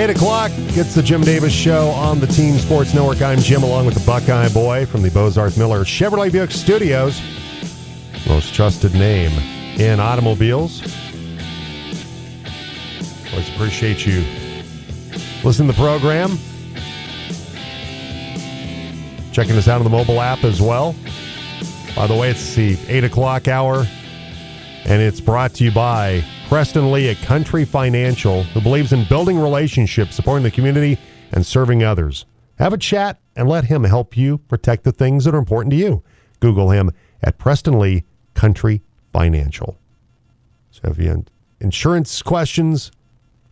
8 o'clock, it's the Jim Davis Show on the Team Sports Network. I'm Jim, along with the Buckeye Boy from the Bozarth Miller Chevrolet Buick Studios. Most trusted name in automobiles. Always appreciate you listening to the program. Checking us out on the mobile app as well. By the way, it's the 8 o'clock hour, and it's brought to you by Preston Lee at Country Financial, who believes in building relationships, supporting the community, and serving others. Have a chat and let him help you protect the things that are important to you. Google him at Preston Lee Country Financial. So if you have insurance questions,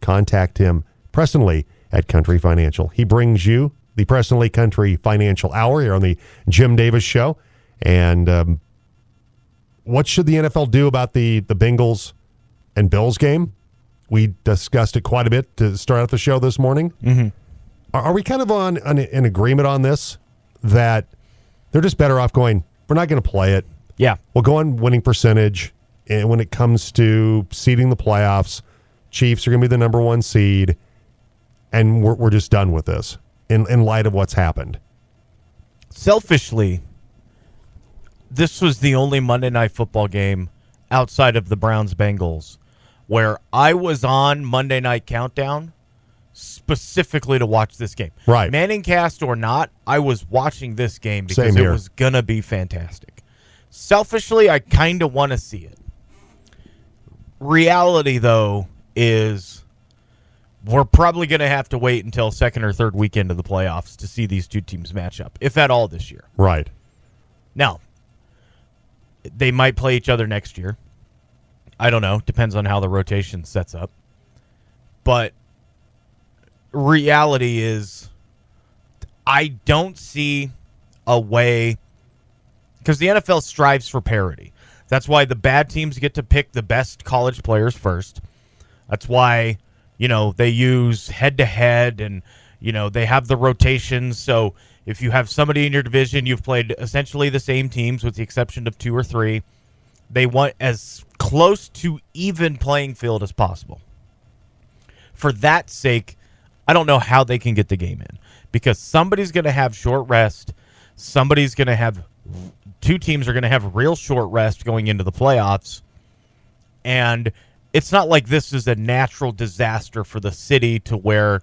contact him, Preston Lee at Country Financial. He brings you the Preston Lee Country Financial Hour here on the Jim Davis Show. And um, what should the NFL do about the the Bengals and Bills game? We discussed it quite a bit to start out the show this morning. Mm-hmm. Are, are we kind of on an, an agreement on this that they're just better off going? We're not going to play it. Yeah. We'll go on winning percentage, and when it comes to seeding the playoffs, Chiefs are going to be the number one seed, and we're we're just done with this in in light of what's happened. Selfishly, this was the only Monday night football game outside of the Browns Bengals where I was on Monday night countdown specifically to watch this game. Right. Manning cast or not, I was watching this game because it was gonna be fantastic. Selfishly, I kind of want to see it. Reality though is we're probably going to have to wait until second or third weekend of the playoffs to see these two teams match up, if at all this year. Right. Now, they might play each other next year. I don't know. Depends on how the rotation sets up. But reality is, I don't see a way because the NFL strives for parity. That's why the bad teams get to pick the best college players first. That's why, you know, they use head to head and, you know, they have the rotations. So if you have somebody in your division, you've played essentially the same teams with the exception of two or three. They want as close to even playing field as possible. For that sake, I don't know how they can get the game in because somebody's going to have short rest. Somebody's going to have two teams are going to have real short rest going into the playoffs. And it's not like this is a natural disaster for the city to where,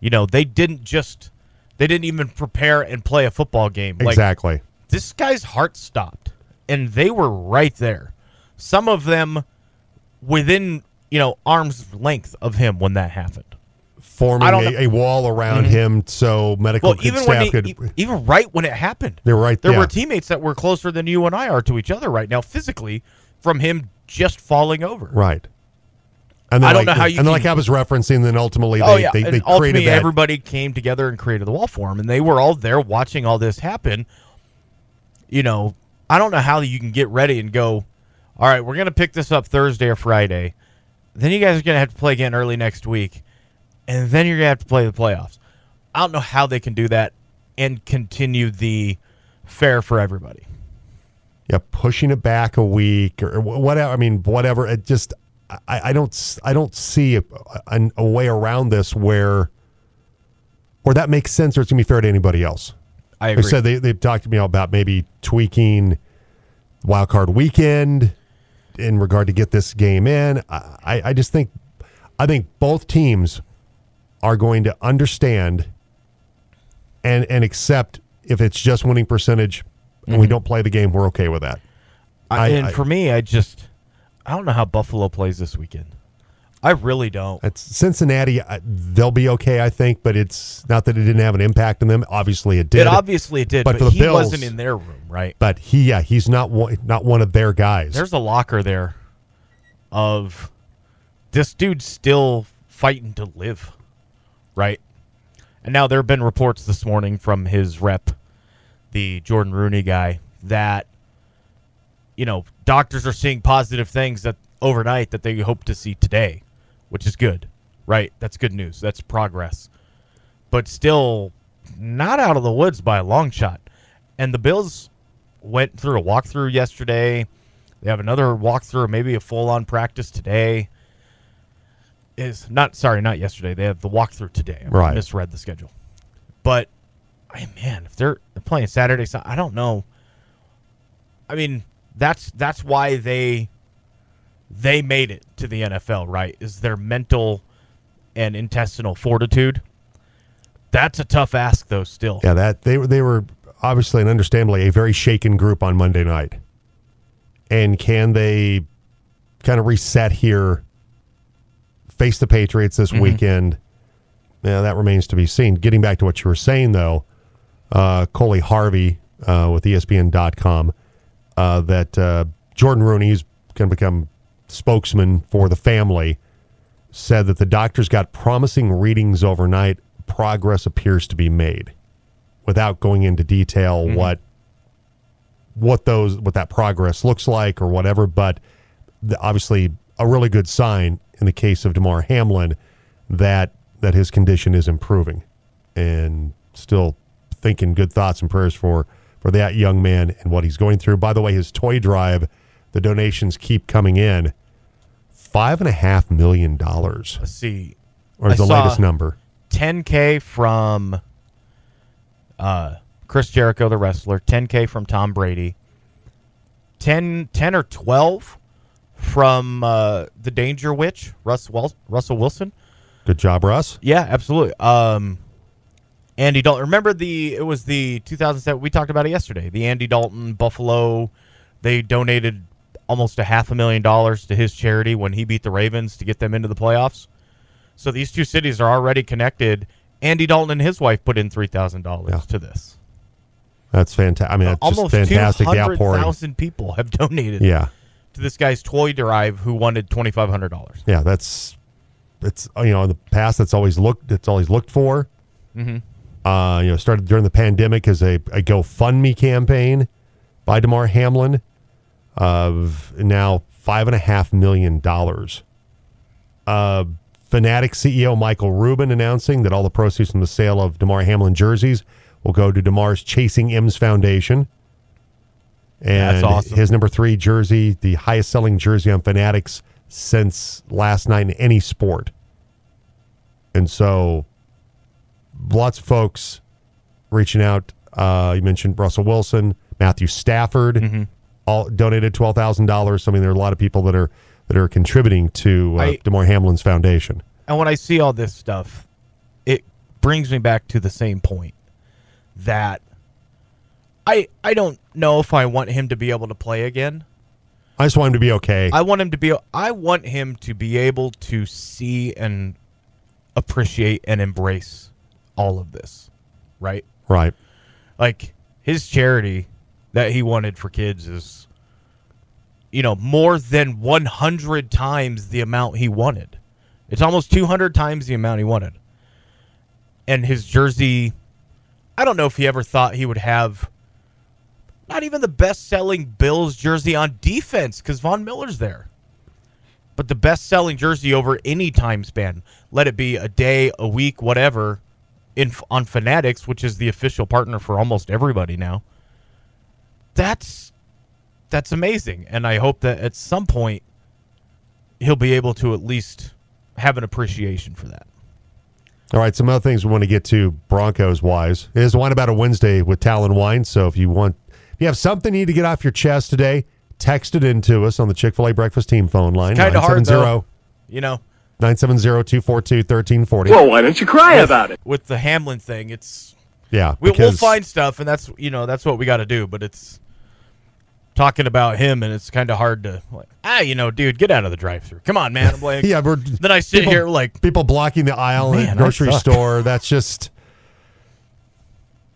you know, they didn't just, they didn't even prepare and play a football game. Like, Exactly. this guy's heart stopped and they were right there some of them within you know arm's length of him when that happened Forming a, a wall around mm-hmm. him so medical well even when staff he, could. even right when it happened they were right there yeah. were teammates that were closer than you and i are to each other right now physically from him just falling over Right. And then I don't like, know how you And then like I was referencing, then ultimately oh, they, oh yeah they, they ultimately everybody came together and created the wall for him and they were all there watching all this happen you know i don't know how you can get ready and go all right we're going to pick this up thursday or friday then you guys are going to have to play again early next week and then you're going to have to play the playoffs i don't know how they can do that and continue the fair for everybody yeah, pushing it back a week or whatever. I mean, whatever. It just, I, I don't, I don't see a, a, a way around this where, where that makes sense or it's gonna be fair to anybody else. I They agree said they they've talked to me about maybe tweaking wild card weekend in regard to get this game in. I, I just think, I think both teams are going to understand and and accept if it's just winning percentage and we mm-hmm. don't play the game, we're okay with that. I, I- and for me i just i don't know how buffalo plays this weekend i really don't It's Cincinnati. uh, They'll be okay, I think, but it's not that it didn't have an impact on them. Obviously, it did. It obviously it did, But but, for the he Bills- wasn't in their room, right? but he, yeah, he's not one, not one of their guys. There's a locker there of this dude's still fighting to live, right? And now there have been reports this morning from his rep, the Jordan Rooney guy, that you know doctors are seeing positive things that overnight that they hope to see today, which is good, right? That's good news. That's progress, but still not out of the woods by a long shot. And the Bills went through a walkthrough yesterday. They have another walkthrough, maybe a full on practice today. is not sorry, not yesterday. They have the walkthrough today. I Right. misread the schedule. But I man, if they're, they're playing Saturday, I don't know. I mean, that's that's why they they made it to the NFL, right? Is their mental and intestinal fortitude. That's a tough ask, though. Still, Yeah, that they were they were obviously and understandably a very shaken group on Monday night. And can they kind of reset here, face the Patriots this weekend? Yeah, that remains to be seen. Getting back to what you were saying though, uh, Coley Harvey uh, with ESPN.com, uh, that uh, Jordan Rooney's going to become spokesman for the family, said that the doctors got promising readings overnight. Progress appears to be made, without going into detail mm-hmm. what what those what that progress looks like or whatever. But the, obviously, a really good sign in the case of Damar Hamlin that that his condition is improving, and still thinking good thoughts and prayers for for that young man and what he's going through. By the way, his toy drive, the donations keep coming in. Five and a half million dollars, let's see. or is I the saw- latest number. 10k from uh, Chris Jericho, the wrestler. 10k from Tom Brady. 10, 10 or 12 from uh, the Danger Witch, Russ Wel- Russell Wilson. Good job, Russ. Yeah, absolutely. Um, Andy Dalton. Remember the? It was the 2007. We talked about it yesterday. The Andy Dalton Buffalo. They donated almost a half a million dollars to his charity when he beat the Ravens to get them into the playoffs. So these two cities are already connected. Andy Dalton and his wife put in three thousand Yeah. dollars to this. That's fantastic. I mean, that's Almost just fantastic. two The outpouring. thousand people have donated Yeah, to this guy's toy drive who wanted twenty five hundred dollars. yeah. That's it's you know in the past that's always looked it's always looked for. Mm-hmm. Uh, you know, started during the pandemic as a, a GoFundMe campaign by Damar Hamlin of now five and a half million dollars. Uh, Fanatic CEO Michael Rubin announcing that all the proceeds from the sale of Damar Hamlin jerseys will go to Damar's Chasing M's Foundation. And That's awesome. his number three jersey, the highest selling jersey on Fanatics since last night in any sport. And so lots of folks reaching out. Uh, you mentioned Russell Wilson, Matthew Stafford, Mm-hmm. All donated twelve thousand dollars. I mean, there are a lot of people that are that are contributing to uh, I- Damar Hamlin's foundation. And when I see all this stuff, it brings me back to the same point that I I don't know if I want him to be able to play again. I just want him to be okay. I want him to be I want him to be able to see and appreciate and embrace all of this. Right? right. Like his charity that he wanted for kids is you know more than 100 times the amount he wanted. It's almost 200 times the amount he wanted. And his jersey I don't know if he ever thought he would have not even the best-selling Bills jersey on defense cuz Von Miller's there. But the best-selling jersey over any time span, let it be a day, a week, whatever, in on Fanatics, which is the official partner for almost everybody now. That's that's amazing, and I hope that at some point he'll be able to at least have an appreciation for that. All right. Some other things we want to get to Broncos wise is wine about a Wednesday with Talon Wine. So if you want, if you have something you need to get off your chest today, text it into us on the Chick Fil A Breakfast Team phone line. Kind of hard 970 though, you know, 970-242-1340. Well, why don't you cry about it? with the Hamlin thing. It's yeah, we, we'll find stuff, and that's you know that's what we got to do. But it's talking about him, and it's kind of hard to like, ah, you know, dude, get out of the drive-through. Come on, man. I'm like, Yeah, we're Then I sit people- here like, people blocking the aisle in Man, I grocery store. That's just.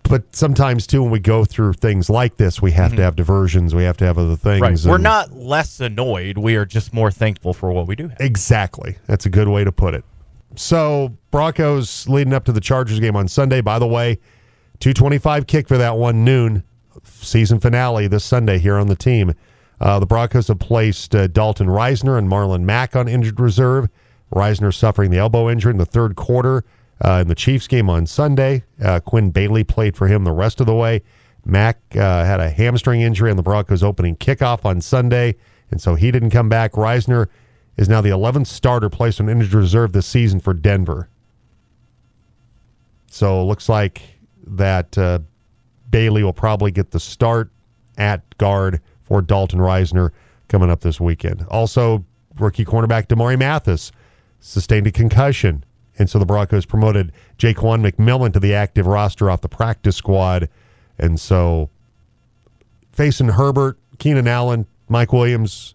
But sometimes too, when we go through things like this, we have to have diversions. We have to have other things. Mm-hmm. right? We're not less annoyed. We are just more thankful for what we do have. Exactly. That's a good way to put it. So Broncos leading up to the Chargers game on Sunday. By the way, two twenty five kick for that one noon season finale this Sunday here on the team. Uh, the Broncos have placed uh, Dalton Risner and Marlon Mack on injured reserve. Risner suffering the elbow injury in the third quarter uh, in the Chiefs game on Sunday. Uh, Quinn Bailey played for him the rest of the way. Mack uh, had a hamstring injury on the Broncos opening kickoff on Sunday, and so he didn't come back. Risner is now the 11th starter placed on injured reserve this season for Denver. So it looks like that uh, Bailey will probably get the start at guard for Dalton Risner coming up this weekend. Also, rookie cornerback Damarri Mathis sustained a concussion. And so the Broncos promoted Ja'Quan McMillian to the active roster off the practice squad. And so facing Herbert, Keenan Allen, Mike Williams,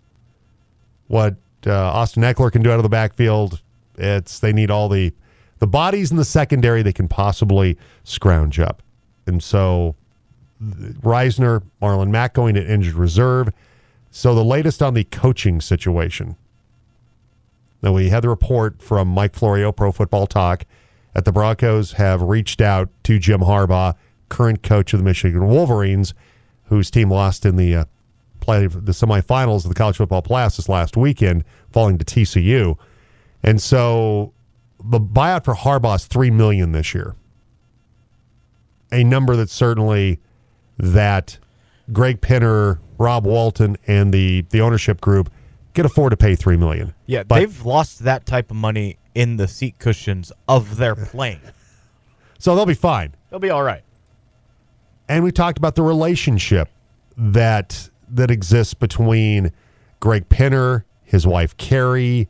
what uh, Austin Ekeler can do out of the backfield, it's they need all the the bodies in the secondary they can possibly scrounge up. And so Risner, Marlon Mack going to injured reserve. So the latest on the coaching situation. Now, we had the report from Mike Florio, Pro Football Talk, that the Broncos have reached out to Jim Harbaugh, current coach of the Michigan Wolverines, whose team lost in the uh, play the semifinals of the college football playoffs this last weekend, falling to TCU. And so the buyout for Harbaugh is three million this year. A number that certainly that Greg Penner, Rob Walton, and the the ownership group can afford to pay three million. Yeah, but, they've lost that type of money in the seat cushions of their plane. so they'll be fine. They'll be all right. And we talked about the relationship that that exists between Greg Penner, his wife Carrie,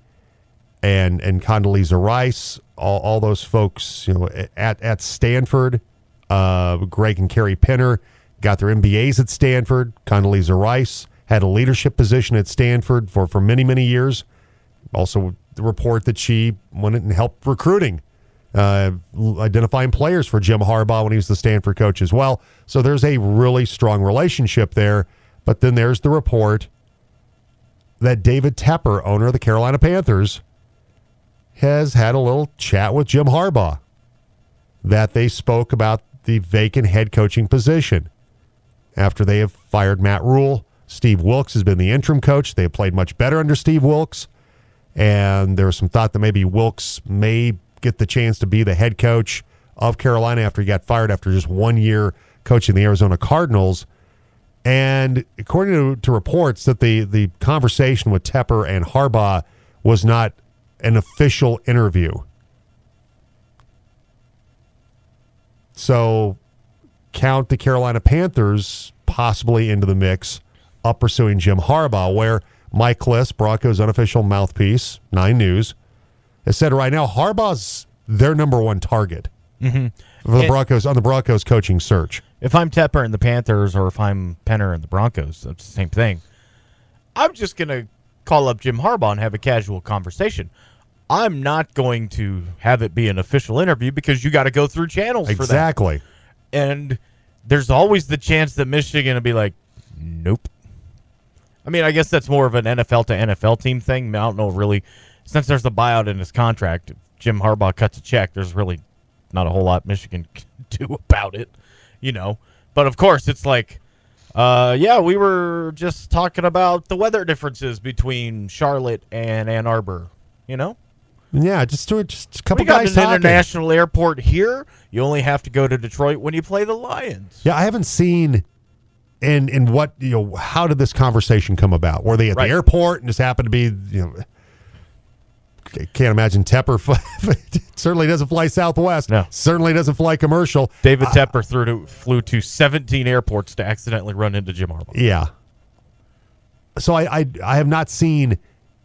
and and Condoleezza Rice, all, all those folks, you know, at at Stanford. Uh, Greg and Carrie Penner got their MBAs at Stanford. Condoleezza Rice had a leadership position at Stanford for, for many, many years. Also, the report that she went and helped recruiting, uh, identifying players for Jim Harbaugh when he was the Stanford coach as well. So there's a really strong relationship there. But then there's the report that David Tepper, owner of the Carolina Panthers, has had a little chat with Jim Harbaugh. That they spoke about the vacant head coaching position after they have fired Matt Rhule. Steve Wilks has been the interim coach. They have played much better under Steve Wilks. And there was some thought that maybe Wilks may get the chance to be the head coach of Carolina after he got fired after just one year coaching the Arizona Cardinals. And according to, to reports, that the, the conversation with Tepper and Harbaugh was not an official interview. So count the Carolina Panthers possibly into the mix up pursuing Jim Harbaugh, where Mike Klis, Broncos unofficial mouthpiece, Nine News, has said right now Harbaugh's their number one target mm-hmm. for the and Broncos on the Broncos coaching search. If I'm Tepper and the Panthers, or if I'm Penner and the Broncos, that's the same thing. I'm just gonna call up Jim Harbaugh and have a casual conversation. I'm not going to have it be an official interview because you got to go through channels exactly. And there's always the chance that Michigan will be like, nope. I mean, I guess that's more of an NFL to NFL team thing. I don't know really. Since there's a buyout in his contract, Jim Harbaugh cuts a check. There's really not a whole lot Michigan can do about it, you know. But of course, it's like, uh, yeah, we were just talking about the weather differences between Charlotte and Ann Arbor, you know. Yeah, just do it. Just a couple we got guys an talking. international airport here. You only have to go to Detroit when you play the Lions. Yeah, I haven't seen. And and what you know? How did this conversation come about? Were they at right. the airport and just happened to be you know? Can't imagine Tepper certainly doesn't fly Southwest. No, certainly doesn't fly commercial. David uh, Tepper threw to, flew to 17 airports to accidentally run into Jim Harbaugh. Yeah. So I, I I have not seen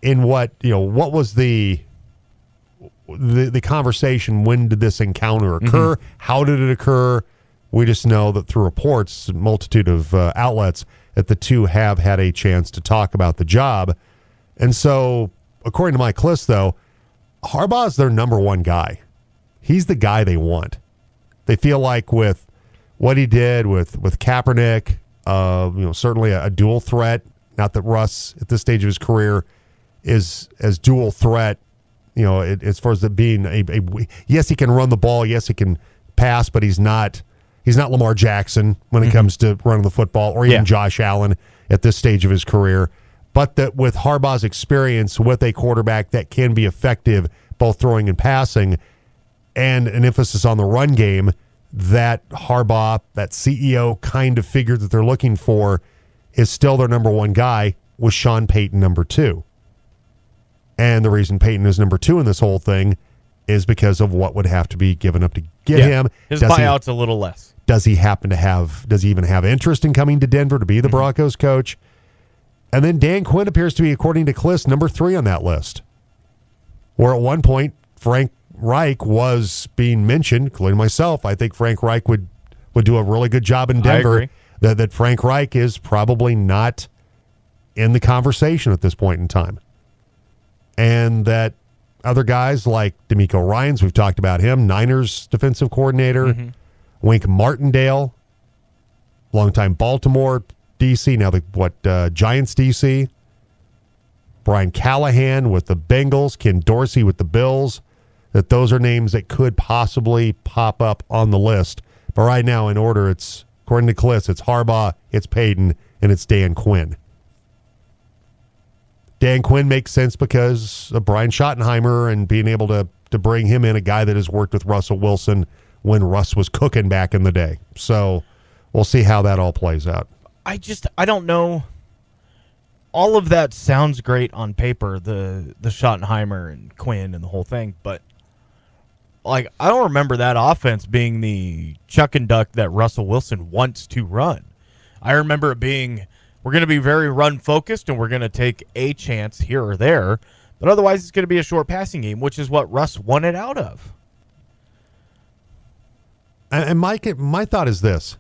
in what you know what was the the, the conversation when did this encounter occur? Mm-hmm. How did it occur? We just know that through reports, multitude of uh, outlets, that the two have had a chance to talk about the job. And so, according to Mike Klis, though, Harbaugh's their number one guy. He's the guy they want. They feel like with what he did with with Kaepernick, uh, you know, certainly a, a dual threat. Not that Russ at this stage of his career is as dual threat you know, it, as far as it being a, a, yes, he can run the ball, yes, he can pass, but he's not he's not Lamar Jackson when it mm-hmm. comes to running the football, or even yeah. Josh Allen at this stage of his career. But that with Harbaugh's experience with a quarterback that can be effective both throwing and passing, and an emphasis on the run game, that Harbaugh, that CEO kind of figure that they're looking for, is still their number one guy with Sean Payton number two. And the reason Peyton is number two in this whole thing is because of what would have to be given up to get him. His Does he- buyout's a little less. does he happen to have does he even have interest in coming to denver to be the mm-hmm. broncos coach and then dan quinn appears to be according to Klis number three on that list where at one point frank reich was being mentioned including myself i think frank reich would would do a really good job in denver agree. that, that frank reich is probably not in the conversation at this point in time and that other guys like DeMeco Ryans, we've talked about him, Niners defensive coordinator, Wink Martindale, longtime Baltimore DC, now the what uh, Giants DC, Brian Callahan with the Bengals, Ken Dorsey with the Bills. That those are names that could possibly pop up on the list. But right now, in order, it's according to Klis, it's Harbaugh, it's Payton, and it's Dan Quinn. Dan Quinn makes sense because of Brian Schottenheimer and being able to to bring him in, a guy that has worked with Russell Wilson when Russ was cooking back in the day. So we'll see how that all plays out. I just I don't know. All of that sounds great on paper, the the Schottenheimer and Quinn and the whole thing, but like I don't remember that offense being the chuck and duck that Russell Wilson wants to run. I remember it being we're going to be very run focused and we're going to take a chance here or there, but otherwise it's going to be a short passing game, which is what Russ wanted out of. And, and my my thought is this: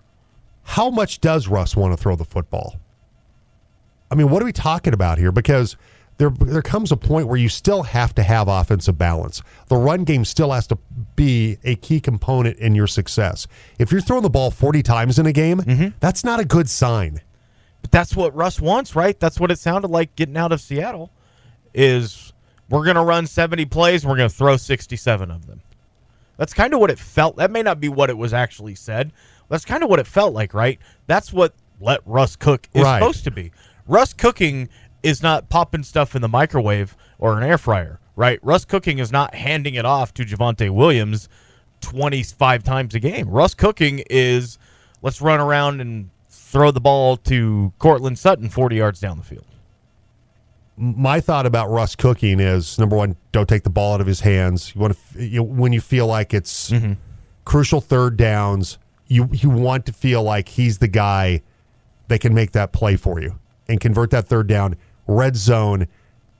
How much does Russ want to throw the football? I mean, what are we talking about here? Because there there comes a point where you still have to have offensive balance. The run game still has to be a key component in your success. If you're throwing the ball 40 times in a game, mm-hmm. that's not a good sign. But that's what Russ wants, right? That's what it sounded like getting out of Seattle. Is we're going to run 70 plays, and we're going to throw 67 of them. That's kind of what it felt. That may not be what it was actually said. That's kind of what it felt like, right? That's what let Russ cook is Right. supposed to be. Russ cooking is not popping stuff in the microwave or an air fryer, right? Russ cooking is not handing it off to Javonte Williams 25 times a game. Russ cooking is let's run around and throw the ball to Courtland Sutton 40 yards down the field. my thought about Russ cooking is number one, don't take the ball out of his hands. You want to you, when you feel like it's mm-hmm. crucial third downs, you you want to feel like he's the guy that can make that play for you and convert that third down, red zone,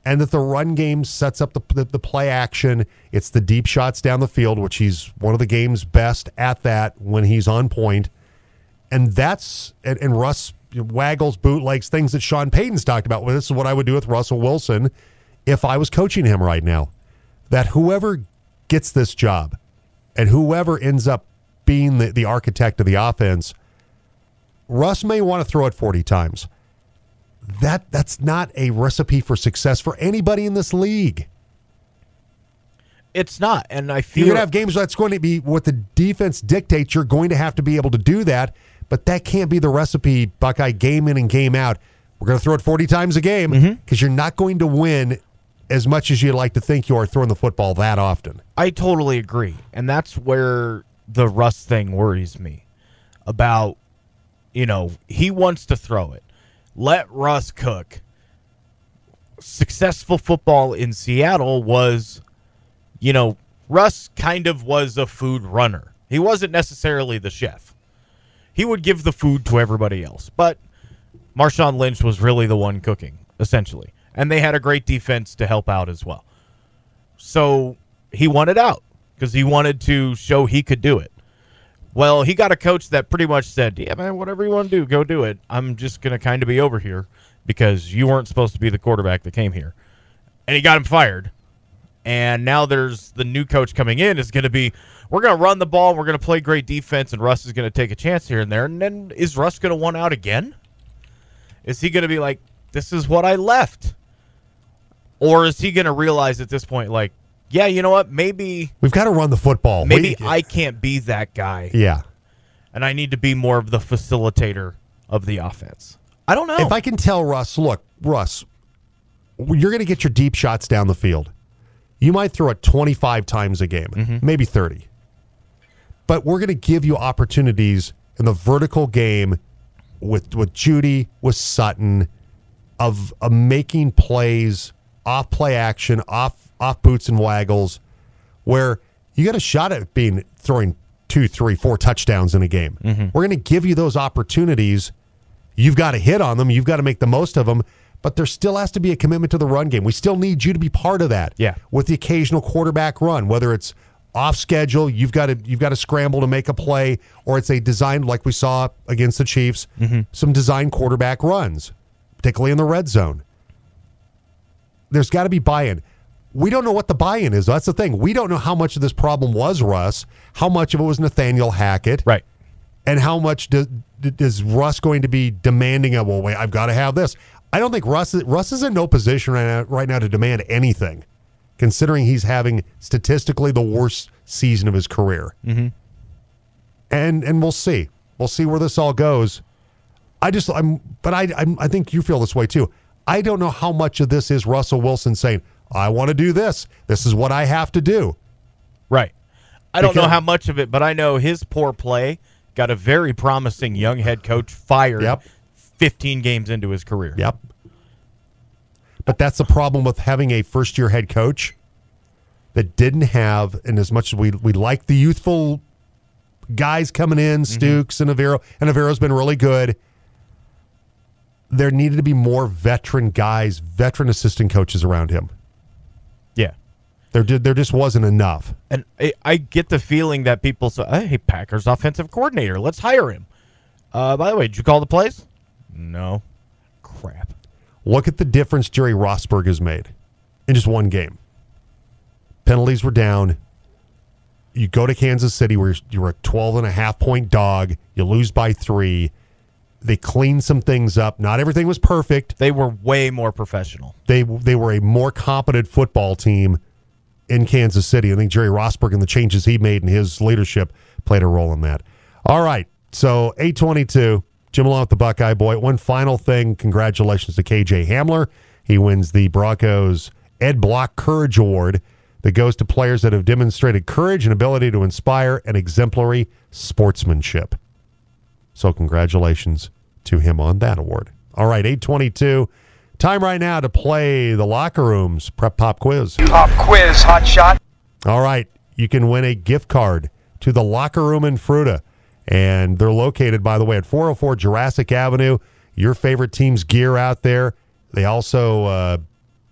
and that the run game sets up the, the, the play action. It's the deep shots down the field, which he's one of the game's best at that when he's on point and that's and, and Russ waggles bootlegs things that Sean Payton's talked about. Well, this is what I would do with Russell Wilson if I was coaching him right now. That whoever gets this job and whoever ends up being the, the architect of the offense, Russ may want to throw it 40 times. That that's not a recipe for success for anybody in this league. It's not, and I feel You're to have games that's going to be what the defense dictates. You're going to have to be able to do that, but that can't be the recipe, Buckeye, game in and game out. We're going to throw it 40 times a game mm-hmm. because you're not going to win as much as you'd like to think you are throwing the football that often. I totally agree. And that's where the Russ thing worries me about, you know, he wants to throw it. Let Russ cook. Successful football in Seattle was, you know, Russ kind of was a food runner. He wasn't necessarily the chef. He would give the food to everybody else. But Marshawn Lynch was really the one cooking, essentially. And they had a great defense to help out as well. So he wanted out because he wanted to show he could do it. Well, he got a coach that pretty much said, "Yeah, man, whatever you want to do, go do it. I'm just going to kind of be over here because you weren't supposed to be the quarterback that came here." And he got him fired. And now there's the new coach coming in is going to be we're going to run the ball, we're going to play great defense and Russ is going to take a chance here and there. And then is Russ going to want out again? Is he going to be like, "This is what I left?" Or is he going to realize at this point like, "Yeah, you know what? Maybe We've got to run the football. maybe We- I can't be that guy." yeah. and I need to be more of the facilitator of the offense. I don't know. If I can tell Russ, look, Russ, you're going to get your deep shots down the field. You might throw it 25 times a game, mm-hmm. maybe 30. But we're going to give you opportunities in the vertical game with with Jeudy, with Sutton, of, of making plays off play action, off off boots and waggles, where you got a shot at being throwing two, three, four touchdowns in a game. Mm-hmm. We're going to give you those opportunities. You've got to hit on them. You've got to make the most of them. But there still has to be a commitment to the run game. We still need you to be part of that. Yeah. With the occasional quarterback run, whether it's off schedule, you've got to you've got to scramble to make a play, or it's a designed like we saw against the Chiefs, mm-hmm. some designed quarterback runs, particularly in the red zone. There's got to be buy-in. We don't know what the buy-in is. That's the thing. We don't know how much of this problem was Russ, how much of it was Nathaniel Hackett, Right. and how much does is Russ going to be demanding of? Well, wait, I've got to have this. I don't think Russ Russ is in no position right now, right now to demand anything, considering he's having statistically the worst season of his career. Mm-hmm. And and we'll see. We'll see where this all goes. I just I'm, but I I'm, I think you feel this way too. I don't know how much of this is Russell Wilson saying, "I want to do this. This is what I have to do." Right. I don't know how much of it, but I know his poor play got a very promising young head coach fired Yep. 15 games into his career. Yep. But that's the problem with having a first year head coach that didn't have, and as much as we we like the youthful guys coming in, Stukes and Evero, and Evero's been really good. There needed to be more veteran guys, veteran assistant coaches around him. Yeah. There did there just wasn't enough. And I, I get the feeling that people say, hey, Packers offensive coordinator, let's hire him. Uh, by the way, did you call the plays? No. Crap. Look at the difference Jerry Rosburg has made in just one game. Penalties were down. You go to Kansas City where you're a 12 and a half point dog. You lose by three. They cleaned some things up. Not everything was perfect. They were way more professional. They they were a more competent football team in Kansas City. I think Jerry Rosburg and the changes he made in his leadership played a role in that. All right. So 822, Jim along with the Buckeye Boy. One final thing. Congratulations to KJ Hamler. He wins the Broncos Ed Block Courage Award that goes to players that have demonstrated courage and ability to inspire and exemplary sportsmanship. So congratulations to him on that award. All right, 822. Time right now to play the locker rooms prep pop quiz. Pop quiz, hot shot. All right, you can win a gift card to the locker room in Fruita. And they're located, by the way, at 404 Jurassic Avenue. Your favorite team's gear out there. They also uh,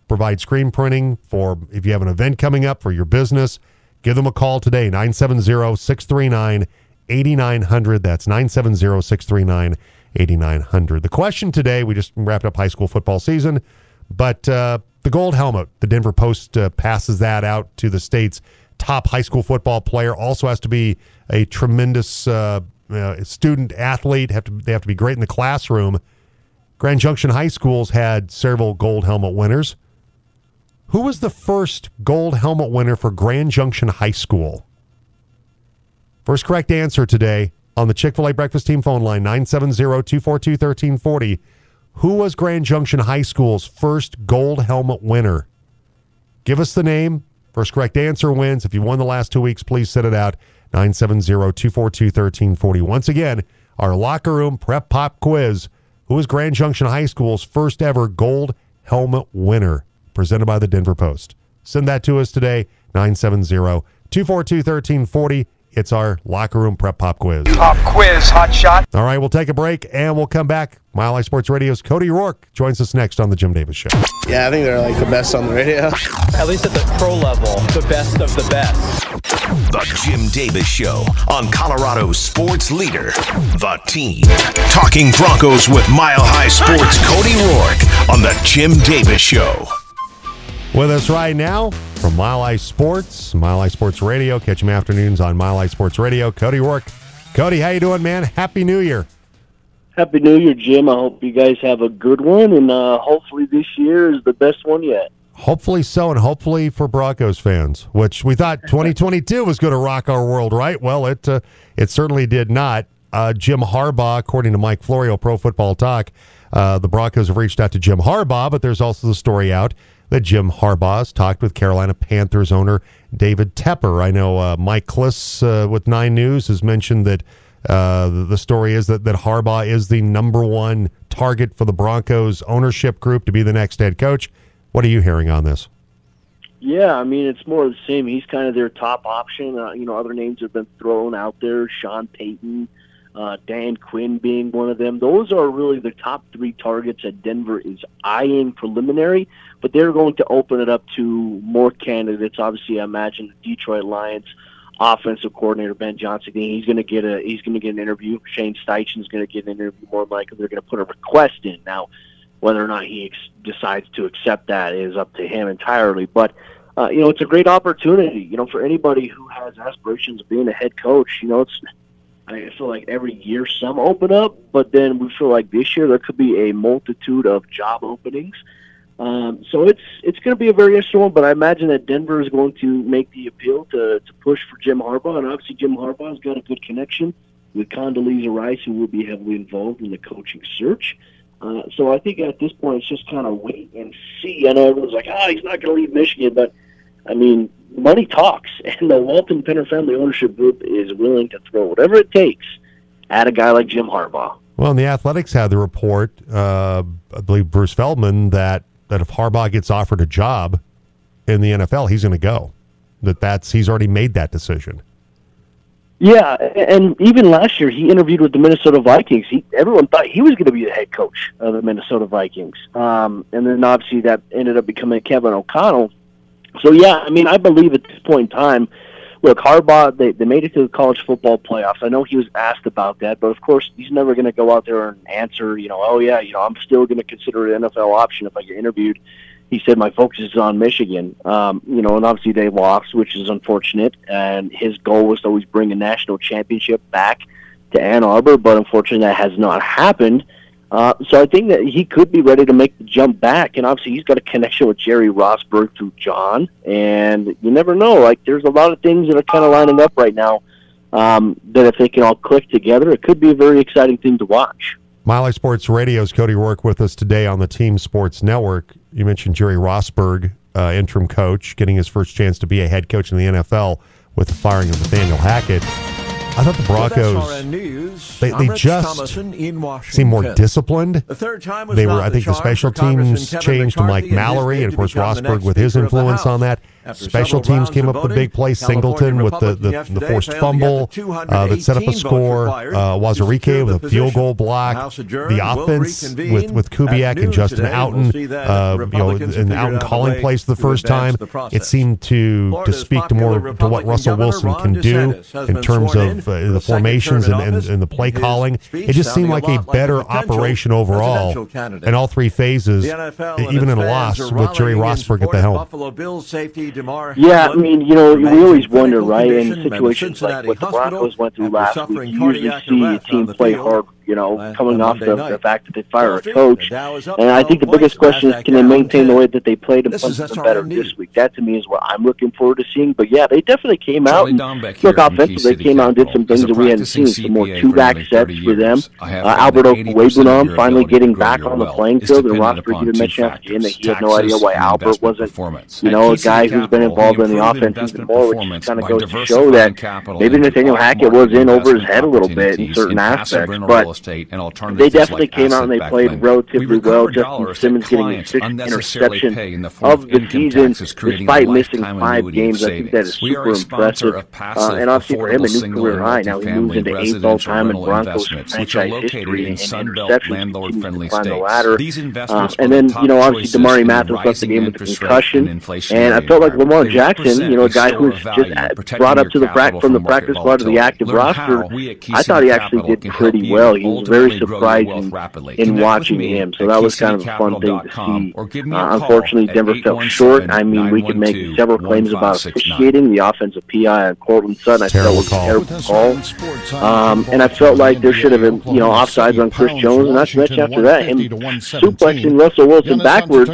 provide screen printing for if you have an event coming up for your business. Give them a call today, 970 639 8900. That's 970 639 8900. The question today, we just wrapped up high school football season, but uh, the gold helmet, the Denver Post uh, passes that out to the state's top high school football player. Also has to be a tremendous uh, uh, student athlete. Have to they have to be great in the classroom. Grand Junction High Schools had several gold helmet winners. Who was the first gold helmet winner for Grand Junction High School? First correct answer today on the Chick fil A breakfast team phone line 970 242 1340. Who was Grand Junction High School's first gold helmet winner? Give us the name. First correct answer wins. If you won the last two weeks, please send it out 970 242 1340. Once again, our locker room prep pop quiz. Who is Grand Junction High School's first ever gold helmet winner? Presented by the Denver Post. Send that to us today 970 242 1340. It's our locker room prep pop quiz. Pop quiz, hot shot. All right, we'll take a break and we'll come back. Mile High Sports Radio's Cody Roark joins us next on the Jim Davis Show. Yeah, I think they're like the best on the radio. at least at the pro level, the best of the best. The Jim Davis Show on Colorado's sports leader, The Team. Talking Broncos with Mile High Sports Cody Roark on The Jim Davis Show. With us right now from Mile High Sports, Mile High Sports Radio. Catch him afternoons on Mile High Sports Radio. Cody Roark. Cody, how you doing, man? Happy New Year. Happy New Year, Jim. I hope you guys have a good one, and uh, hopefully this year is the best one yet. Hopefully so, and hopefully for Broncos fans, which we thought 2022 was going to rock our world, right? Well, it uh, it certainly did not. Uh, Jim Harbaugh, according to Mike Florio, Pro Football Talk, uh, the Broncos have reached out to Jim Harbaugh, but there's also the story out that Jim Harbaugh has talked with Carolina Panthers owner David Tepper. I know uh, Mike Klis uh, with Nine News has mentioned that uh, the- the story is that, that Harbaugh is the number one target for the Broncos ownership group to be the next head coach. What are you hearing on this? Yeah, I mean it's more of the same. He's kind of their top option. Uh, you know, other names have been thrown out there: Sean Payton, uh, Dan Quinn being one of them. Those are really the top three targets that Denver is eyeing preliminary. But they're going to open it up to more candidates. Obviously, I imagine the Detroit Lions offensive coordinator Ben Johnson. He's going to get a he's going to get an interview. Shane Steichen's going to get an interview. More likely, they're going to put a request in now. Whether or not he ex- decides to accept that is up to him entirely. But uh, you know, it's a great opportunity. You know, for anybody who has aspirations of being a head coach. You know, it's I feel like every year some open up, but then we feel like this year there could be a multitude of job openings. Um, so it's it's going to be a very interesting one, but I imagine that Denver is going to make the appeal to, to push for Jim Harbaugh, and obviously Jim Harbaugh's got a good connection with Condoleezza Rice, who will be heavily involved in the coaching search. Uh, so I think at this point it's just kind of wait and see. I know everyone's like, "Ah, oh, he's not going to leave Michigan," but I mean, money talks, and the Walton Penner family ownership group is willing to throw whatever it takes at a guy like Jim Harbaugh. Well, and the Athletics had the report, uh, I believe Bruce Feldman, that that if Harbaugh gets offered a job in the NFL, he's going to go. That that's he's already made that decision. Yeah, and even last year he interviewed with the Minnesota Vikings. He, everyone thought he was going to be the head coach of the Minnesota Vikings, um, and then obviously that ended up becoming Kevin O'Connell. So yeah, I mean, I believe at this point in time, look, Harbaugh they they made it to the college football playoffs. I know he was asked about that, but of course he's never going to go out there and answer. You know, oh yeah, you know, I'm still going to consider an NFL option if I get interviewed he said my focus is on Michigan. Um, you know, and obviously they lost, which is unfortunate. And his goal was to always bring a national championship back to Ann Arbor, but unfortunately that has not happened. Uh, so I think that he could be ready to make the jump back, and obviously he's got a connection with Jerry Rosburg through John, and you never know. Like there's a lot of things that are kind of lining up right now um, that if they can all click together, it could be a very exciting thing to watch. Mile High Sports Radio's Cody Roark with us today on the Team Sports Network. You mentioned Jerry Rosburg, uh, interim coach, getting his first chance to be a head coach in the NFL with the firing of Nathaniel Hackett. I thought the Broncos they, they just seem more disciplined. The third time they were. I think the special teams changed to Mike Mallory, and of course Rosburg with his influence on that. Special teams came up with a big play. Singleton with the, the, the forced fumble uh, that set up a score. Uh, Wazarike with a field goal block. The offense with, with Kubiak and Justin Outen, uh, you know, and Outen calling plays for the first time. It seemed to to speak to more to what Russell Wilson can do in terms of uh, the formations and, and, and, the play calling. It just seemed like a better operation overall in all three phases, even in a loss with Jerry Rosburg at the helm. Yeah, I mean, you know, we always wonder, right? In situations like what the Broncos went through last week, you usually see a team play hard you know, coming off the, the fact that they fire a coach. And I think the biggest question is can they maintain the way that they played and play them better this week? That to me is what I'm looking forward to seeing. But yeah, they definitely came out. And, look, offensively, they came out and did some things that we hadn't seen. Some more two back sets for them. Uh, Albert Okwuegbunam finally getting back on the playing field. And Rosburg even mentioned after the game that he had no idea why Albert wasn't, you know, a guy who's been involved in the offense even more, which kind of goes to show that maybe Nathaniel Hackett was in over his head a little bit in certain aspects. But State and alternatives. They definitely like came out and they played relatively well. Justin Simmons getting his sixth interception of the season, despite missing five games. I think that is super impressive. Uh, and obviously for him, a new career high. Now he moves into eighth all time in Broncos franchise history in interceptions. Landlord-friendly states. The ladder. These uh, and then you know obviously Damarri Mathis left the game with a concussion, and I felt like Lamar Jackson, you know, a guy who's just brought up to the from the practice squad to the active roster. I thought he actually did pretty well. He very surprising in watching him. So that was kind of a fun thing to see. Uh, unfortunately, Denver fell short. I mean, we could make several claims about officiating. The offensive PI on Courtland Sutton, I felt was a terrible call. Um, and I felt like there should have been, you know, offsides on Chris Jones. And not to mention after that, him suplexing Russell Wilson backwards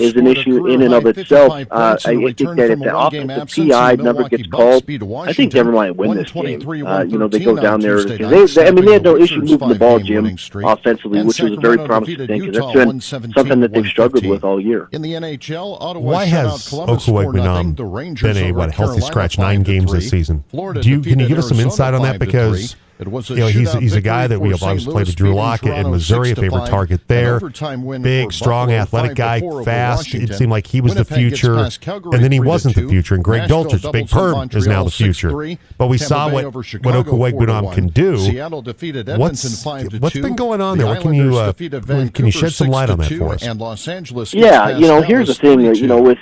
is an issue in and of itself. Uh, I think that if the offensive PI never gets called, I think Denver might win this game. Uh, you know, they go down there. They, they, I mean, they had no issue moving the ball Jim offensively, which was a very promising thing because that's been something that they've struggled with all year. In the NHL, Ottawa Why has Okwuegbunam um, been a what healthy scratch nine games this season? Do you can you give us some insight on that because? It was you know, he's he's a guy that we have obviously played with Drew Lockett in Missouri, a favorite target there. Big, strong, athletic guy, fast. It seemed like he was Winnipeg the future, and then he wasn't the future. And Greg Dulcich, Big Perm, is now the future. But we Tampa saw what what Okwe can do. Seattle defeated what's, 5 to what's 2. been going on the there? What can you uh, can you shed some light on that for us? And Los Angeles yeah, you know, here's the thing. You know, with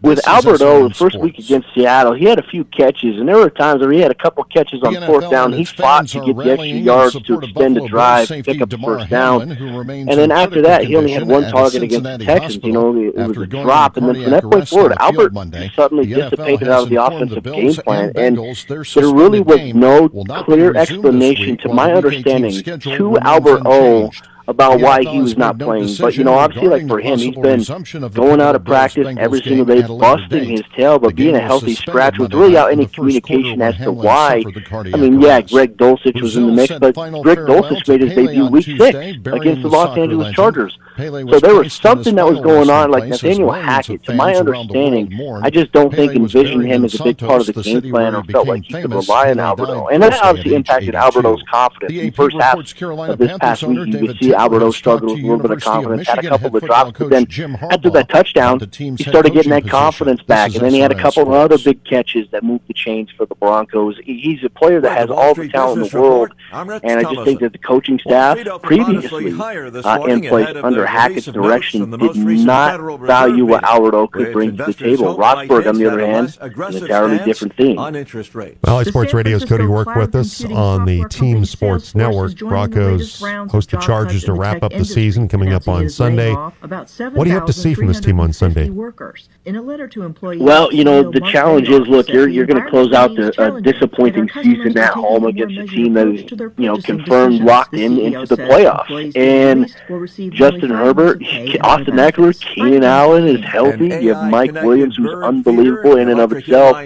with Albert O, the first sports. week against Seattle, he had a few catches, and there were times where he had a couple catches on fourth down. He fought to get the extra yards to extend the drive, pick up the first down. And then after that, he only had one target against the Texans. You know, it, was a drop. And then from that point forward, Albert suddenly dissipated out of the offensive game plan. And there really was no clear explanation, to my understanding, to Albert O about why he was not playing. But you know, obviously, like for him, he's been going out of practice every single day, busting his tail, but being a healthy scratch without really out any communication as to why. I mean, yeah, Greg Dulcich was in the mix, but Greg Dulcich made his debut week six against the Los Angeles Chargers. So there was something that was going on, like Nathaniel Hackett. To my understanding, I just don't think envisioned him as a big part of the game plan or felt like he could rely on Albert O. And that obviously impacted Albert O's confidence. In the first half of this past week, you could see Albert O struggled with a little bit of confidence, had a couple of drops, but then after that touchdown, he started getting that confidence back. And then he had a couple of other big catches that moved the chains for the Broncos. He's a player that has all the talent in the world. And I just think that the coaching staff previously in place under Hackett's direction did not value what Albert O could bring to the table. Rosburg, on the other hand, an entirely different thing. Well, Sports Radio's Cody Roark with us on the Team Sports Network. Broncos host the Chargers to wrap up the season coming up on Sunday. What do you have to see from this team on Sunday? Well, you know, the challenge is look, you're you're going to close out the, uh, a disappointing season at home against a team that is, you know, confirmed locked in into the playoffs. And Justin Herbert, Austin Ekeler, Keenan Allen is healthy. You have Mike Williams, who's unbelievable in and of itself.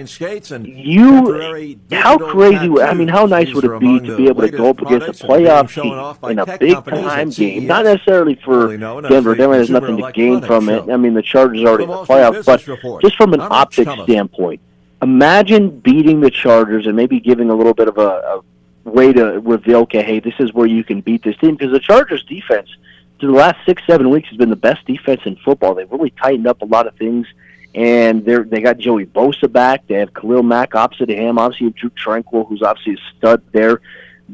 You, how crazy? I mean, how nice would it be to be able to go up against a playoff team in a big time game? Not necessarily for Denver. Denver has nothing to gain from it. I mean, the Chargers are already in the playoffs, but just from an optics standpoint, imagine beating the Chargers and maybe giving a little bit of a, a way to reveal, okay, hey, this is where you can beat this team because the Chargers defense the last six, seven weeks has been the best defense in football. They've really tightened up a lot of things, and they're they got Joey Bosa back. They have Khalil Mack opposite of him. Obviously, Drue Tranquill, who's obviously a stud there.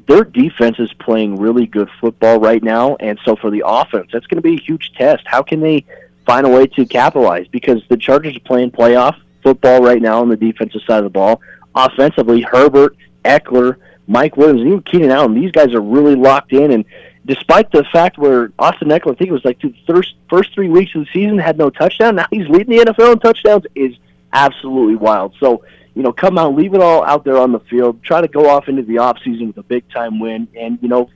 Their defense is playing really good football right now, and so for the offense, that's going to be a huge test. How can they find a way to capitalize? Because the Chargers are playing playoff football right now on the defensive side of the ball. Offensively, Herbert, Ekeler, Mike Williams, even Keenan Allen, these guys are really locked in, and despite the fact where Austin Ekeler, I think it was like the first first three weeks of the season, had no touchdown. Now he's leading the NFL in touchdowns. Is absolutely wild. So you know, come out, leave it all out there on the field. Try to go off into the off season with a big time win, and you know,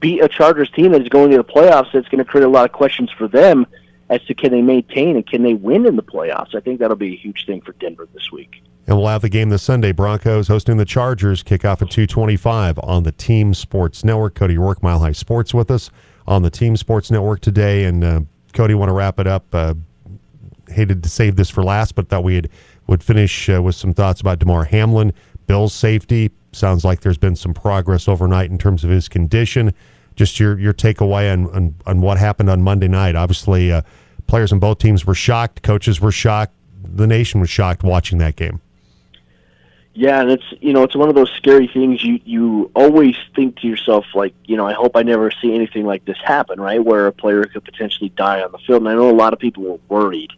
beat a Chargers team that is going to the playoffs. That's going to create a lot of questions for them as to can they maintain and can they win in the playoffs. I think that'll be a huge thing for Denver this week. And we'll have the game this Sunday. Broncos hosting the Chargers. Kickoff at 225 on the Team Sports Network. Cody Roark, Mile High Sports with us on the Team Sports Network today. And uh, Cody, want to wrap it up. Uh, hated to save this for last, but thought we would finish uh, with some thoughts about Damar Hamlin. Bill's safety. Sounds like there's been some progress overnight in terms of his condition. Just your, your takeaway on, on, on what happened on Monday night. Obviously, uh, players on both teams were shocked. Coaches were shocked. The nation was shocked watching that game. Yeah, and it's you know it's one of those scary things. You you always think to yourself like you know I hope I never see anything like this happen, right? Where a player could potentially die on the field. And I know a lot of people were worried,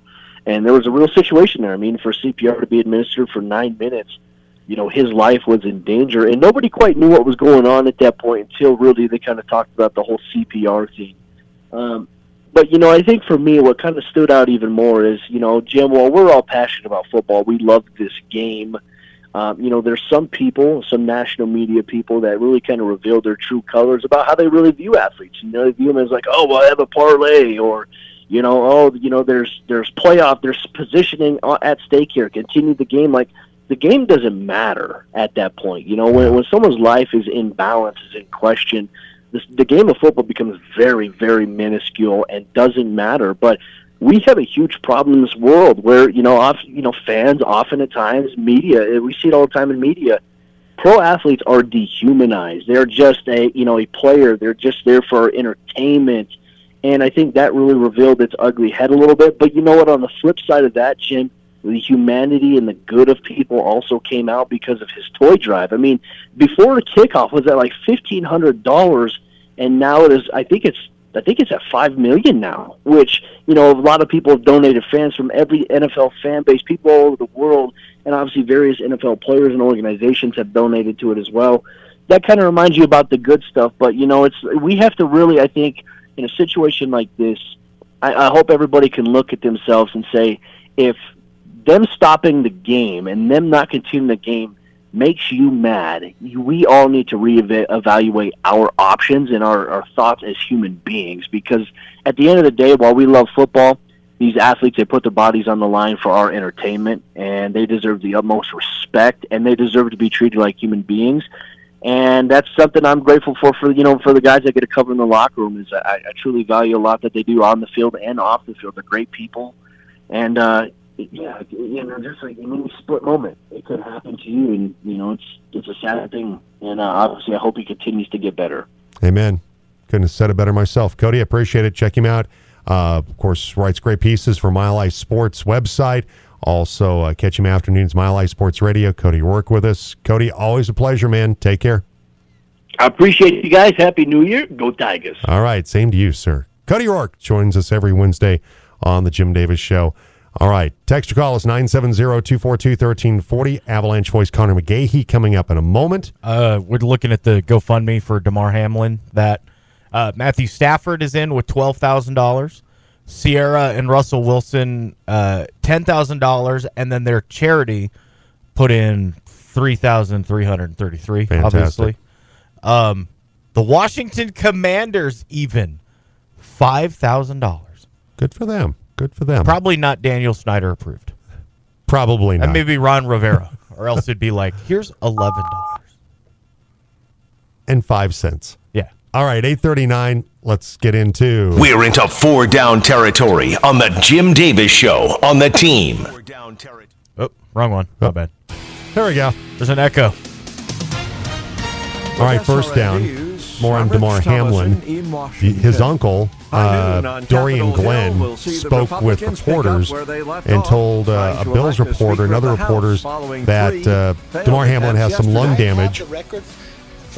and there was a real situation there. I mean, for CPR to be administered for nine minutes, you know his life was in danger, and nobody quite knew what was going on at that point until really they kind of talked about the whole CPR thing. Um, but you know, I think for me, what kind of stood out even more is you know, Jim. While we're all passionate about football, we love this game um, you know, there's some people, some national media people that really kind of reveal their true colors about how they really view athletes. You know, they view them as like, oh, well, I have a parlay, or you know, oh, you know, there's there's playoff, there's positioning at stake here. Continue the game. Like the game doesn't matter at that point. You know, when when someone's life is in balance, is in question, this, the game of football becomes very, very minuscule and doesn't matter. But we have a huge problem in this world where you know, off, you know, fans often at times, media, eh, we see it all the time in media, pro athletes are dehumanized. They're just a you know a player. They're just there for entertainment, and I think that really revealed its ugly head a little bit. But you know what? On the flip side of that, Jim, the humanity and the good of people also came out because of his toy drive. I mean, before the kickoff was at like fifteen hundred dollars, and now it is. I think it's. I think it's at five million now, which you know a lot of people have donated. Fans from every NFL fan base, people all over the world, and obviously various NFL players and organizations have donated to it as well. That kind of reminds you about the good stuff, but you know, it's we have to really, I think, in a situation like this, I, I hope everybody can look at themselves and say, if them stopping the game and them not continuing the game makes you mad, we all need to reevaluate our options and our, our thoughts as human beings. Because at the end of the day, while we love football, these athletes they put their bodies on the line for our entertainment, and they deserve the utmost respect, and they deserve to be treated like human beings. And that's something I'm grateful for. For you know, for the guys that get to cover in the locker room, is I, I truly value a lot that they do on the field and off the field. They're great people, and uh, yeah, you know, just like in any split moment, it could happen to you, and you know, it's it's a sad thing. And uh, obviously, I hope he continues to get better. Amen. Couldn't have said it better myself, Cody. I appreciate it. Check him out. Uh, of course, writes great pieces for Mile High Sports website. Also, uh, catch him afternoons, Mile High Sports Radio. Cody, Roark with us. Cody, always a pleasure, man. Take care. I appreciate you guys. Happy New Year. Go Tigers. All right. Same to you, sir. Cody Roark joins us every Wednesday on the Jim Davis Show. All right. Text or call us 970-242-1340. Avalanche voice Conor McGahey coming up in a moment. Uh, we're looking at the GoFundMe for Damar Hamlin that uh, Matthew Stafford is in with $12,000. Ciara and Russell Wilson uh, $10,000 and then their charity put in 3,333 obviously. Um, the Washington Commanders even $5,000. Good for them. Good for them. Probably not Daniel Snyder approved. Probably not. And maybe Ron Rivera, or else it'd be like, here's eleven dollars and five cents. Yeah. All right, eight thirty nine. Let's get into. We're into four down territory on the Jim Davis Show on the team. Oh, wrong one. My oh. bad. There we go. There's an echo. All right, first down more on Damar Hamlin. His uncle, uh, Dorrian Glenn, spoke with reporters and told uh, a Bills reporter and other reporters that uh, Damar Hamlin has some lung damage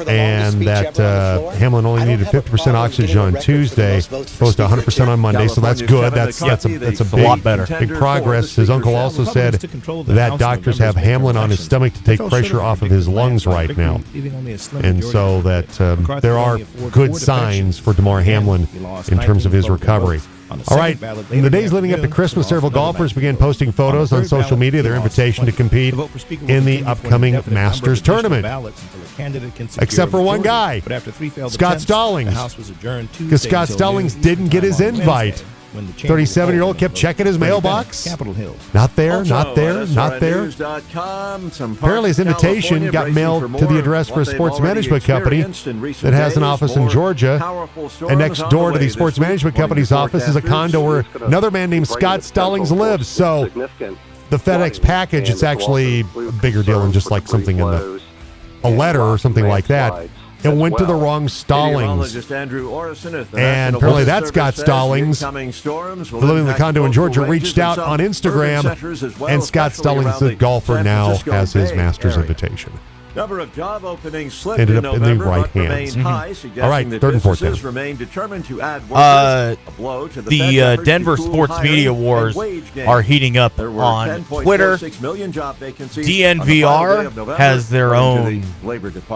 and that uh, Hamlin only needed 50% oxygen on Tuesday, opposed to 100% on Monday. So that's good. That's that's a that's a big, lot better. Big progress. His uncle also said that doctors have Hamlin on his stomach to take pressure off of his lungs right now, and so that um, there are good signs for Damar Hamlin in terms of his recovery. All right. In the days leading up to Christmas, several golfers began posting photos on social media their invitation to compete in the upcoming Masters tournament. Except for one guy, but after three failed Scott Stallings. Because Scott Stallings didn't get his invite. 37 year old kept checking his mailbox. Capitol Hill. Not there, also, not there, not there. Apparently, his invitation got mailed to the address for a sports management company that has an office in Georgia. And next door to the sports management company's office is a condo where another man named Scott Stallings lives. So the FedEx package, it's actually a bigger deal than just like something in the a letter or something like that. It went well. to the wrong Stallings. and apparently that Scott Stallings, living in the condo in Georgia, reached out on Instagram, and Scott Stallings, the golfer, now has his master's invitation. Number of job openings slipped ended up in, November, the right hands. Mm-hmm. All right, third and fourth. Remain determined to add workers. uh, to the, the uh, Denver sports media wars are heating up on Twitter. DNVR has their own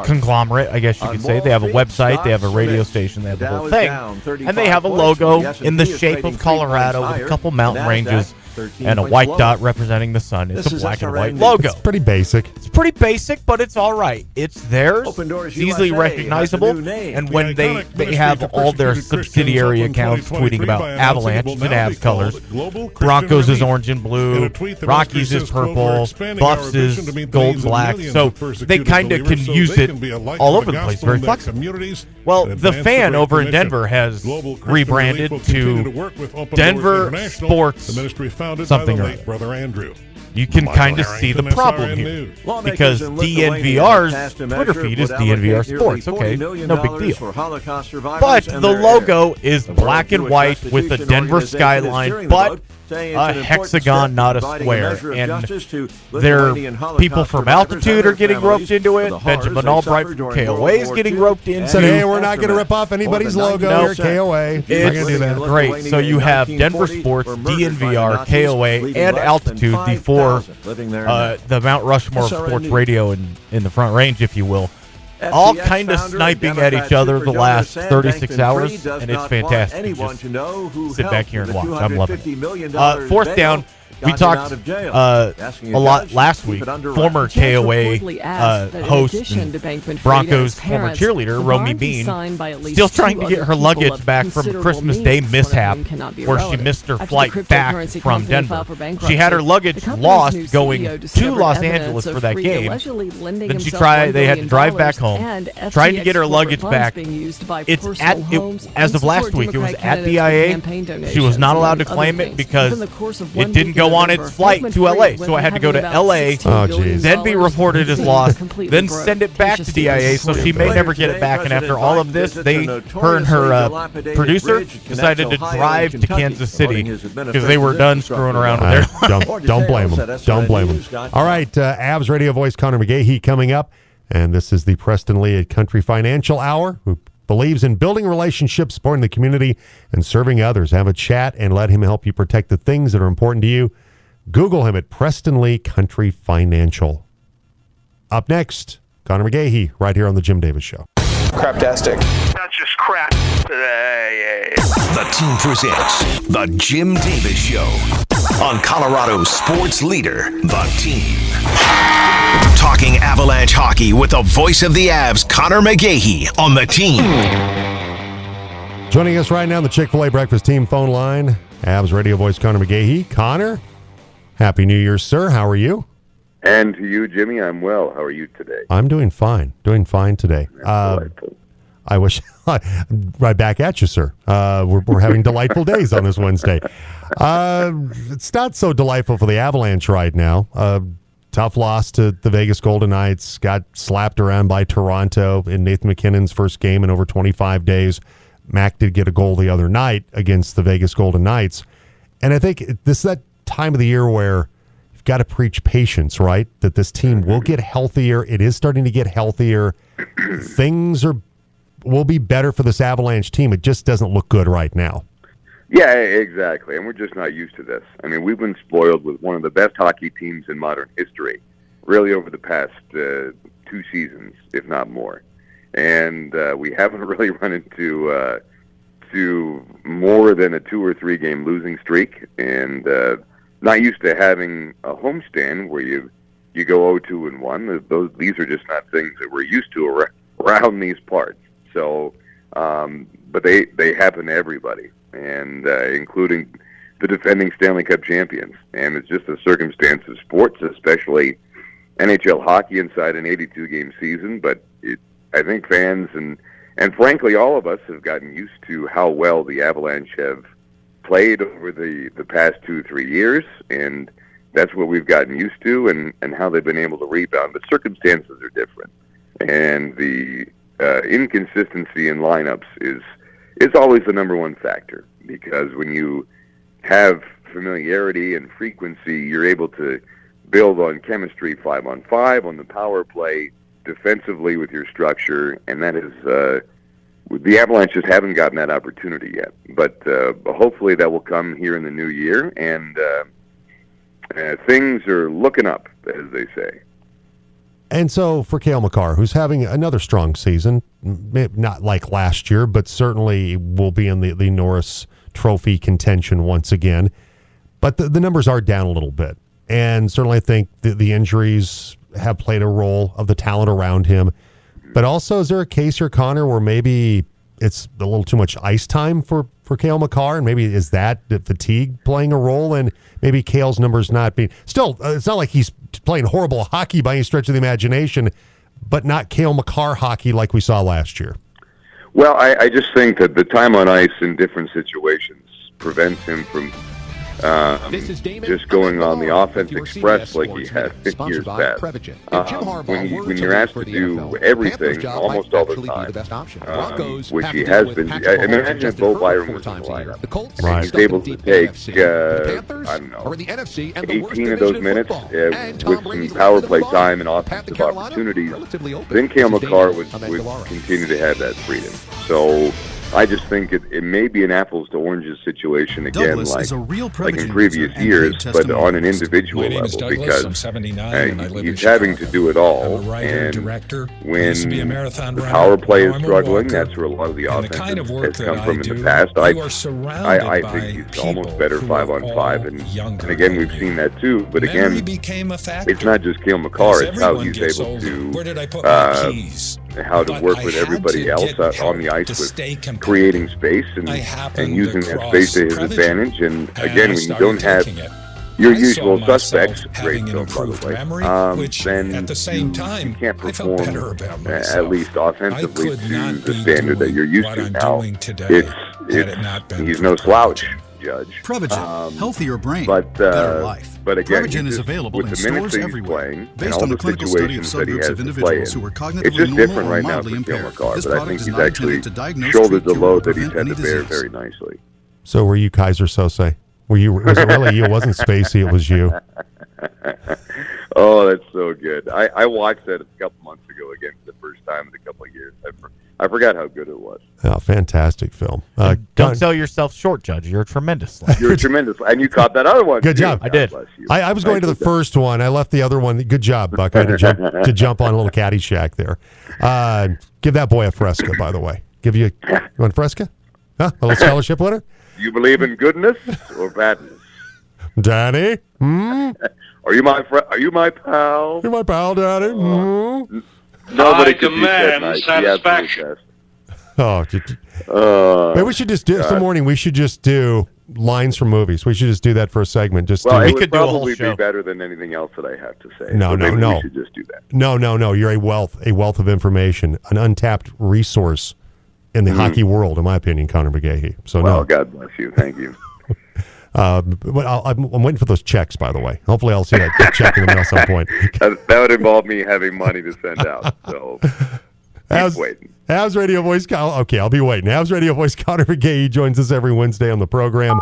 conglomerate, I guess you could say. They have a website, they have a radio station, they have the whole thing, and they have a logo in the shape of Colorado with a couple mountain ranges and a white dot representing the sun. It's this a black and white logo. It's pretty basic. It's pretty basic, but it's all right. It's theirs. Open Doors easily USA recognizable. And when they, they have all their subsidiary accounts tweeting about Avalanche and Avs colors, Broncos is orange and blue, Rockies is purple, Buffs is gold black. So they kind of can use it all over the place. Very flexible. Well, the fan over in Denver has rebranded to Denver Sports founded Something by the late brother Andrew. you can kind of see the problem here because DNVR's Twitter feed is DNVR Sports. Okay, no big deal. But the logo is black and white with the Denver skyline, but a hexagon, not a square. And there, people from altitude are getting roped into it. Benjamin Albright from KOA is getting roped into. Said, hey, we're not going to rip off anybody's logo no, here, KOA. It's great. So you have Denver Sports, DNVR, KOA, and Altitude, the four, uh, the Mount Rushmore of Sports Radio in, in the Front Range, if you will all kind of sniping at each other the last 36 hours, and it's fantastic. Just sit back here and watch. I'm loving it. Uh, fourth down, we talked uh, a lot last week. Former KOA uh, host Broncos former cheerleader Romi Bean still trying to get her luggage back from a Christmas Day mishap where she missed her flight back from Denver. She had her luggage lost going to Los Angeles for that game. Then she tried. They had to drive back home, trying to get her luggage back. It's at it, as of last week. It was at DIA. She was not allowed to claim it because it didn't go on its flight to LA. So I had to go to LA, oh, then be reported as lost, then send it back to DIA. So she may never get it back. And after all of this, they, her and her uh, producer decided to drive to Kansas City because they were done screwing around with their. don't, don't blame them. Don't blame them. All right, uh, Avs radio voice Conor McGahey coming up. And this is the Preston Lee at Country Financial Hour, who believes in building relationships, supporting the community, and serving others. Have a chat and let him help you protect the things that are important to you. Google him at Preston Lee Country Financial. Up next, Conor McGahey, right here on the Jim Davis Show. Craptastic. That's just crap. The team presents the Jim Davis Show on Colorado Sports Leader, The Team. Talking Avalanche hockey with the voice of the Avs, Conor McGahey, on the team. Joining us right now, the Chick fil A breakfast team phone line, Avs radio voice Conor McGahey. Conor, Happy New Year, sir. How are you? And to you, Jimmy, I'm well. How are you today? I'm doing fine. Doing fine today. Uh, I wish right back at you, sir. Uh, we're, we're having delightful days on this Wednesday. Uh, it's not so delightful for the Avalanche right now. Tough loss to the Vegas Golden Knights. Got slapped around by Toronto in Nathan MacKinnon's first game in over 25 days. Mac did get a goal the other night against the Vegas Golden Knights. And I think this is that time of the year where you've got to preach patience, right? That this team will get healthier. It is starting to get healthier. Things are will be better for this Avalanche team. It just doesn't look good right now. Yeah, exactly. And we're just not used to this. I mean, we've been spoiled with one of the best hockey teams in modern history, really over the past uh, two seasons, if not more. And uh, we haven't really run into uh, to more than a two or three game losing streak, and uh, not used to having a homestand where you you go 0-2 and one. Those these are just not things that we're used to around these parts. So, um, but they they happen to everybody, and uh, including the defending Stanley Cup champions. And it's just a circumstance of sports, especially NHL hockey inside an 82 game season. But it, I think fans and and frankly, all of us have gotten used to how well the Avalanche have played over the the past two three years, and that's what we've gotten used to, and and how they've been able to rebound. But circumstances are different, and the uh, inconsistency in lineups is is always the number one factor because when you have familiarity and frequency, you're able to build on chemistry five on five on the power play defensively with your structure, and that is uh, the Avalanche just haven't gotten that opportunity yet. But uh, hopefully that will come here in the new year, and uh, uh, things are looking up, as they say. And so for Cale Makar, who's having another strong season, not like last year, but certainly will be in the, the Norris Trophy contention once again. But the, the numbers are down a little bit. And certainly I think the, the injuries have played a role of the talent around him. But also, is there a case here, Conor, where maybe it's a little too much ice time for for Cale Makar, and maybe is that fatigue playing a role, and maybe Cale's numbers not being still. Uh, it's not like he's playing horrible hockey by any stretch of the imagination, but not Cale Makar hockey like we saw last year. Well, I, I just think that the time on ice in different situations prevents him from um, just going on the offense express like he has in years past. Um, when, he, when you're asked to do everything almost all the time, um, which he has been. I, imagine if Bo Byram was in the lineup. Right. He's able to take, uh, I don't know, 18 of those minutes uh, with some power play time and offensive opportunities. Then Cale Makar would, would continue to have that freedom. So I just think it, it may be an apples to oranges situation again, Douglas like, like in previous years, but on an individual level because uh, he's having to do it all. and director, when the power play is struggling, that's where a lot of the offense kind of has come from in the past. I, I, I think he's almost better five on five, and, and again we've seen that too. But again, it's not just Cale Makar; it's how he's able to. Uh, how to work with everybody else on the ice with creating space and, and using that space to his advantage. And again, when you don't have your usual suspects, great film, by the way, memory, um, then at the same you, time, you can't perform, at least offensively, to the standard that you're used to now. It's, it's, he's no slouch judge. Prevagen, um, healthier brain, but, uh, better life. But again, Prevagen is available in stores everywhere. Playing, Based on the clinical study of subgroups of individuals who are cognitively normal or mildly impaired, this product is not intended to diagnose, shouldered the load that he's had to bear very nicely. So were you Keyser Söze? Were you? Was it really you? It wasn't Spacey. It was you. oh, that's so good. I, I watched that a couple months ago again for the first time in a couple of years. I, I forgot how good it was. Oh, fantastic film. Uh, Don't sell yourself short, Judge. You're a tremendous. You're a tremendous, and you caught that other one. Good too. job. I did. I, I, was going to the first one. I left the other one. Good job, Buckeye, to jump to jump on a little Caddyshack there. Uh, give that boy a Fresca, by the way. Give you, a, you want a Fresca? Huh? A little scholarship winner? You believe in goodness or badness? Danny? Hmm? Are you my fr- Are you my pal? You're my pal, Danny. Hmm? Nobody I demand satisfaction. Oh, uh, maybe we should just do some morning. We should just do lines from movies. We should just do that for a segment. Just well, do, it we could probably be better than anything else that I have to say. No, so no, no. We should just do that. No, no, no. You're a wealth, a wealth of information, an untapped resource in the mm. hockey world, in my opinion, Conor McGahey. So well, no. God bless you. Thank you. But i am waiting for those checks, by the way. Hopefully, I'll see that check in the mail at some point. that, that, would involve me having money to send out. So, How's, waiting. Radio Voice. Okay, I'll be waiting. Avs Radio Voice Conor McGahey joins us every Wednesday on the program.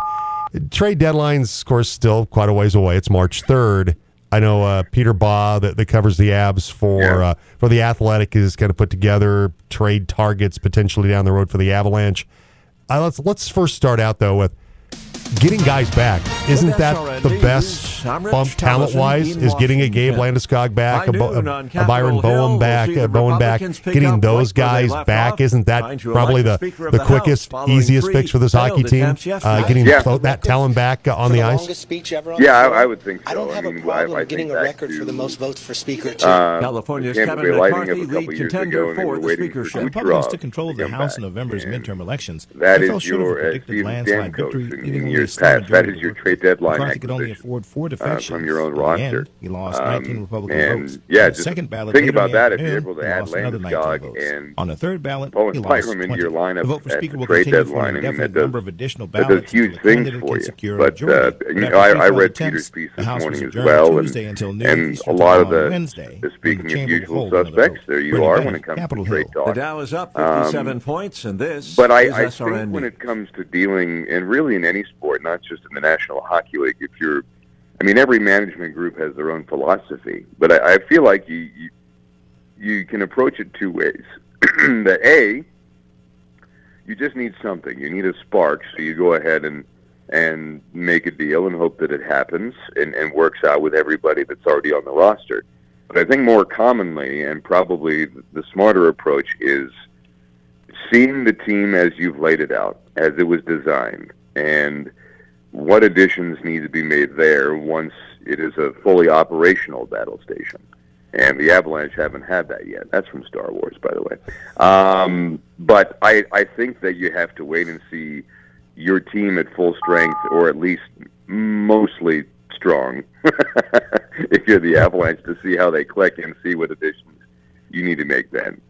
Trade deadlines, of course, still quite a ways away. It's March 3rd. I know uh, Peter Baugh that, that covers the Avs for yeah. uh, for the Athletic is going to put together trade targets potentially down the road for the Avalanche. Uh, let's let's first start out though with getting guys back. Isn't that the best bump talent wise? Is getting a Gabe Landeskog back, a, Bo- a, a Byron Bowen back, a Bowen back, getting those guys back? Isn't that probably the, the quickest, easiest fix for this hockey team? Uh, getting yeah. that talent back uh, on the ice. Yeah, I, I, would think so. I don't have I mean, a problem I, getting a record for the most votes for Speaker too. Uh, California's Kevin McCarthy, lead contender for the speakership. Republicans took control of the House in November's midterm elections. That is your predicted landslide victory in years past. That is your trade deadline McCarthy could only afford four defections. Uh, from your own roster. End, he lost um, 19 Republican and votes. Yeah, just second ballot think about that. If you're able to add Landeskog and on the third ballot, Bowen he lost Byram into your lineup the vote for speaker will trade deadline. I mean, that does, of additional ballots. that does huge things for you. But uh, you know, I, I read Peter's piece this morning as well, and, and a lot of the, speaking of usual suspects, there you are when it comes to trade talk. The Dow is up 57 um, points, and this. But I, I think when it comes to dealing, and really in any sport, not just in the National Hockey League, if you're I mean, every management group has their own philosophy, but I, I feel like you, you you can approach it two ways. the A, you just need something. You need a spark, so you go ahead and and make a deal and hope that it happens and, and works out with everybody that's already on the roster. But I think more commonly and probably the smarter approach is seeing the team as you've laid it out, as it was designed, and what additions need to be made there once it is a fully operational battle station. And the Avalanche haven't had that yet. That's from Star Wars, by the way. Um, but I, I think that you have to wait and see your team at full strength, or at least mostly strong, if you're the Avalanche, to see how they click and see what additions you need to make then.